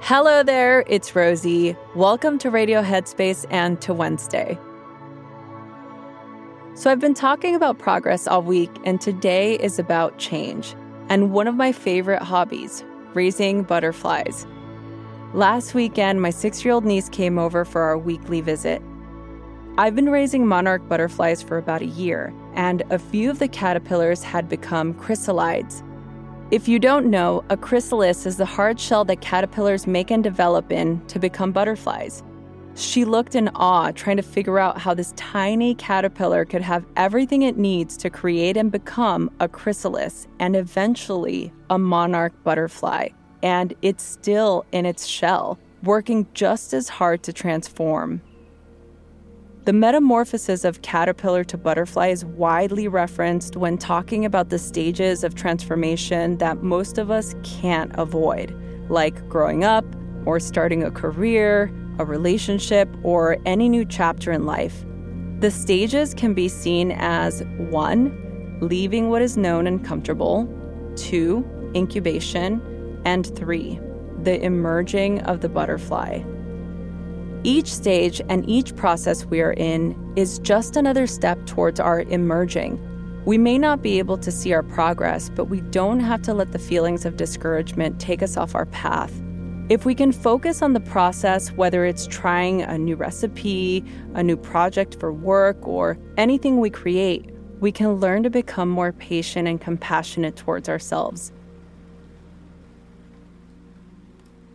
Hello there, it's Rosie. Welcome to Radio Headspace and to Wednesday. So, I've been talking about progress all week, and today is about change and one of my favorite hobbies raising butterflies. Last weekend, my six year old niece came over for our weekly visit. I've been raising monarch butterflies for about a year, and a few of the caterpillars had become chrysalides, if you don't know, a chrysalis is the hard shell that caterpillars make and develop in to become butterflies. She looked in awe, trying to figure out how this tiny caterpillar could have everything it needs to create and become a chrysalis and eventually a monarch butterfly. And it's still in its shell, working just as hard to transform. The metamorphosis of caterpillar to butterfly is widely referenced when talking about the stages of transformation that most of us can't avoid, like growing up, or starting a career, a relationship, or any new chapter in life. The stages can be seen as 1. Leaving what is known and comfortable, 2. Incubation, and 3. The emerging of the butterfly. Each stage and each process we are in is just another step towards our emerging. We may not be able to see our progress, but we don't have to let the feelings of discouragement take us off our path. If we can focus on the process, whether it's trying a new recipe, a new project for work, or anything we create, we can learn to become more patient and compassionate towards ourselves.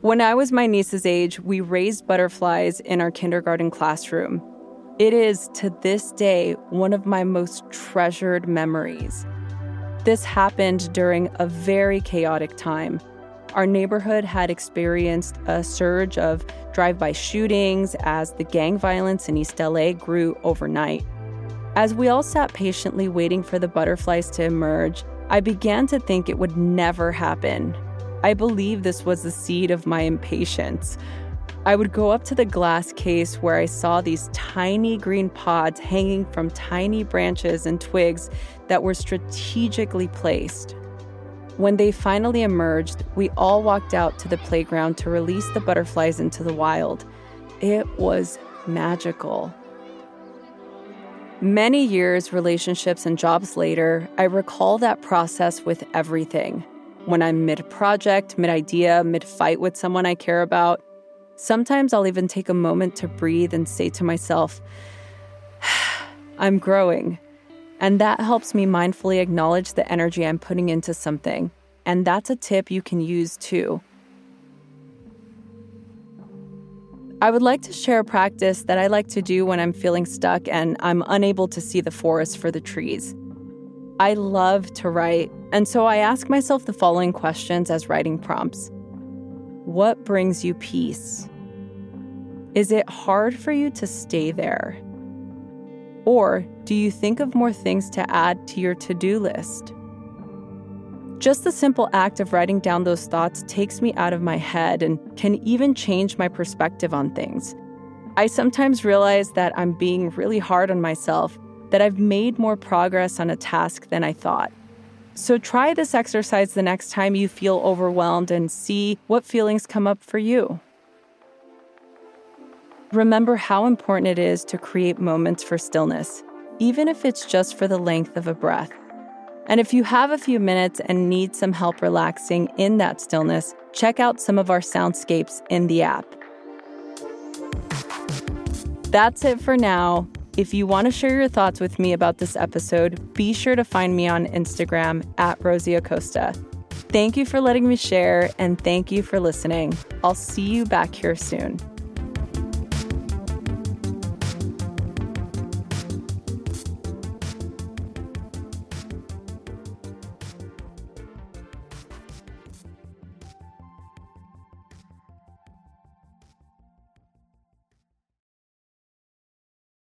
When I was my niece's age, we raised butterflies in our kindergarten classroom. It is, to this day, one of my most treasured memories. This happened during a very chaotic time. Our neighborhood had experienced a surge of drive by shootings as the gang violence in East LA grew overnight. As we all sat patiently waiting for the butterflies to emerge, I began to think it would never happen I believe this was the seed of my impatience. I would go up to the glass case where I saw these tiny green pods hanging from tiny branches and twigs that were strategically placed. When they finally emerged, we all walked out to the playground to release the butterflies into the wild. It was magical. Many years, relationships, and jobs later, I recall that process with everything when I'm mid project, mid idea, mid fight with someone I care about. Sometimes I'll even take a moment to breathe and say to myself, I'm growing. And that helps me mindfully acknowledge the energy I'm putting into something. And that's a tip you can use too. I would like to share a practice that I like to do when I'm feeling stuck and I'm unable to see the forest for the trees. I love to write, and so I ask myself the following questions as writing prompts What brings you peace? Is it hard for you to stay there? Or do you think of more things to add to your to do list? Just the simple act of writing down those thoughts takes me out of my head and can even change my perspective on things. I sometimes realize that I'm being really hard on myself that I've made more progress on a task than I thought. So try this exercise the next time you feel overwhelmed and see what feelings come up for you. Remember how important it is to create moments for stillness, even if it's just for the length of a breath. And if you have a few minutes and need some help relaxing in that stillness, check out some of our soundscapes in the app. That's it for now. If you want to share your thoughts with me about this episode, be sure to find me on Instagram at Rosie Acosta. Thank you for letting me share, and thank you for listening. I'll see you back here soon.